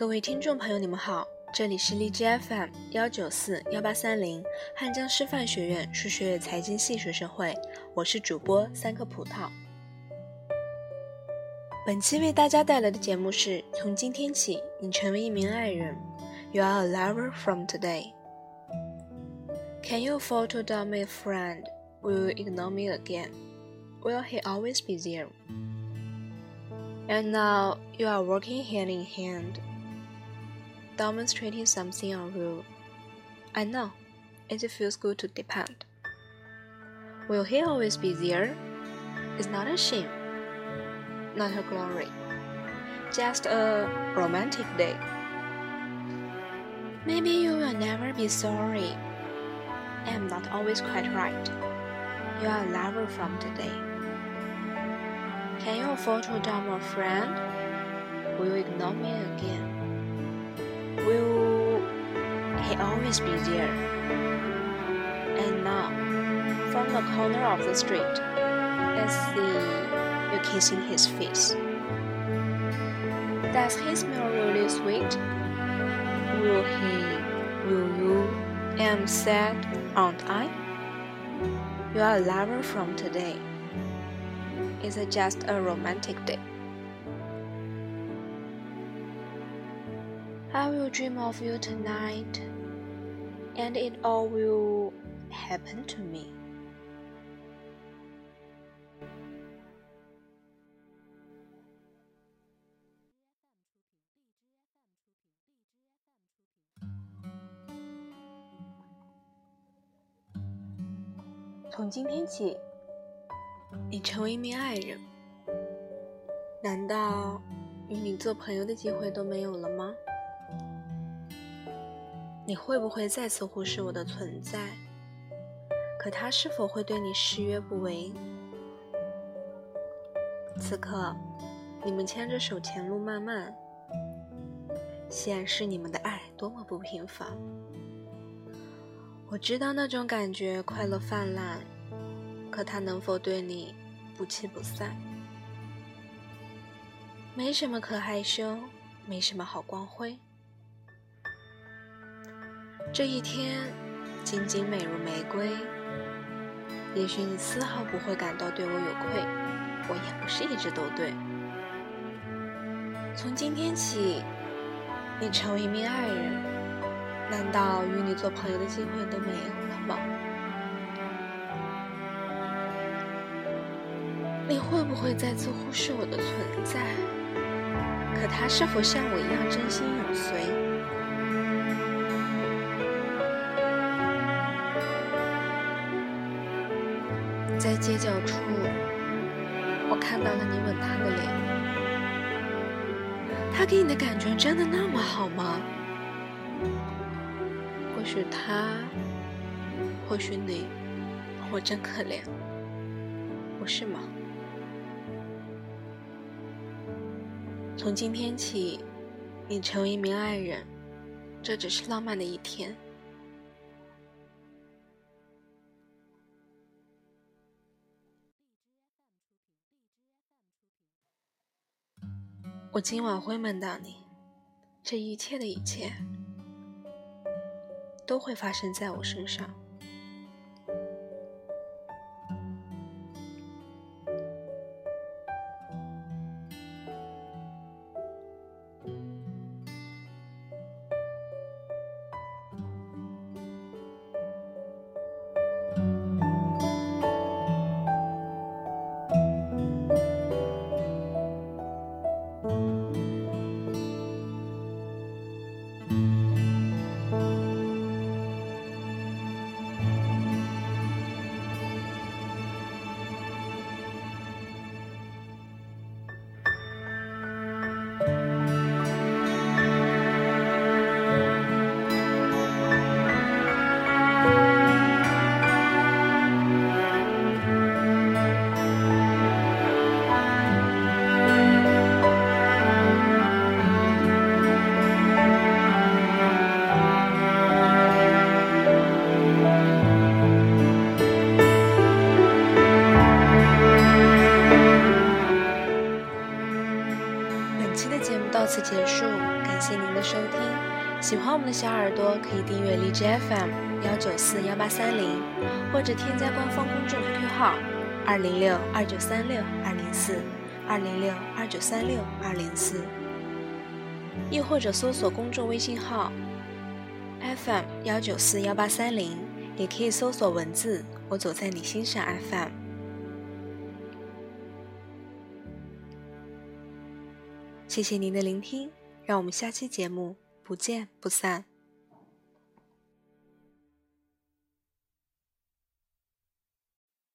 各位听众朋友，你们好，这里是荔枝 FM 幺九四幺八三零汉江师范学院数学财经系学生会，我是主播三颗葡萄。本期为大家带来的节目是从今天起，你成为一名爱人。You are a lover from today. Can you photo down my friend? Will you ignore me again? Will he always be there? And now you are working hand in hand demonstrating something you. I know, it feels good to depend. Will he always be there? It's not a shame, not a glory, just a romantic day. Maybe you will never be sorry. I am not always quite right. You are a lover from today. Can you afford to down my friend? Will you ignore me again? Will he always be there? And now, from the corner of the street, I see you kissing his face. Does he smell really sweet? Will he, will you, am sad, aren't I? You are a lover from today. Is it just a romantic day? I will dream of you tonight, and it all will happen to me. 从今天起，你成为一名爱人，难道与你做朋友的机会都没有了吗？你会不会再次忽视我的存在？可他是否会对你视约不为？此刻，你们牵着手前路漫漫，显示你们的爱多么不平凡。我知道那种感觉快乐泛滥，可他能否对你不弃不散？没什么可害羞，没什么好光辉。这一天，仅仅美如玫瑰。也许你丝毫不会感到对我有愧，我也不是一直都对。从今天起，你成为一名爱人，难道与你做朋友的机会都没有了吗？你会不会再次忽视我的存在？可他是否像我一样真心永随？在街角处，我看到了你吻他的脸。他给你的感觉真的那么好吗？或许他，或许你，我真可怜，不是吗？从今天起，你成为一名爱人，这只是浪漫的一天。我今晚会梦到你，这一切的一切都会发生在我身上。结束感谢您的收听。喜欢我们的小耳朵可以订阅荔枝 fm 幺九四幺八三零或者添加官方公众 qq 号二零六二九三六二零四二零六二九三六二零四。亦或者搜索公众微信号 fm 幺九四幺八三零也可以搜索文字我走在你心上 fm 谢谢您的聆听，让我们下期节目不见不散。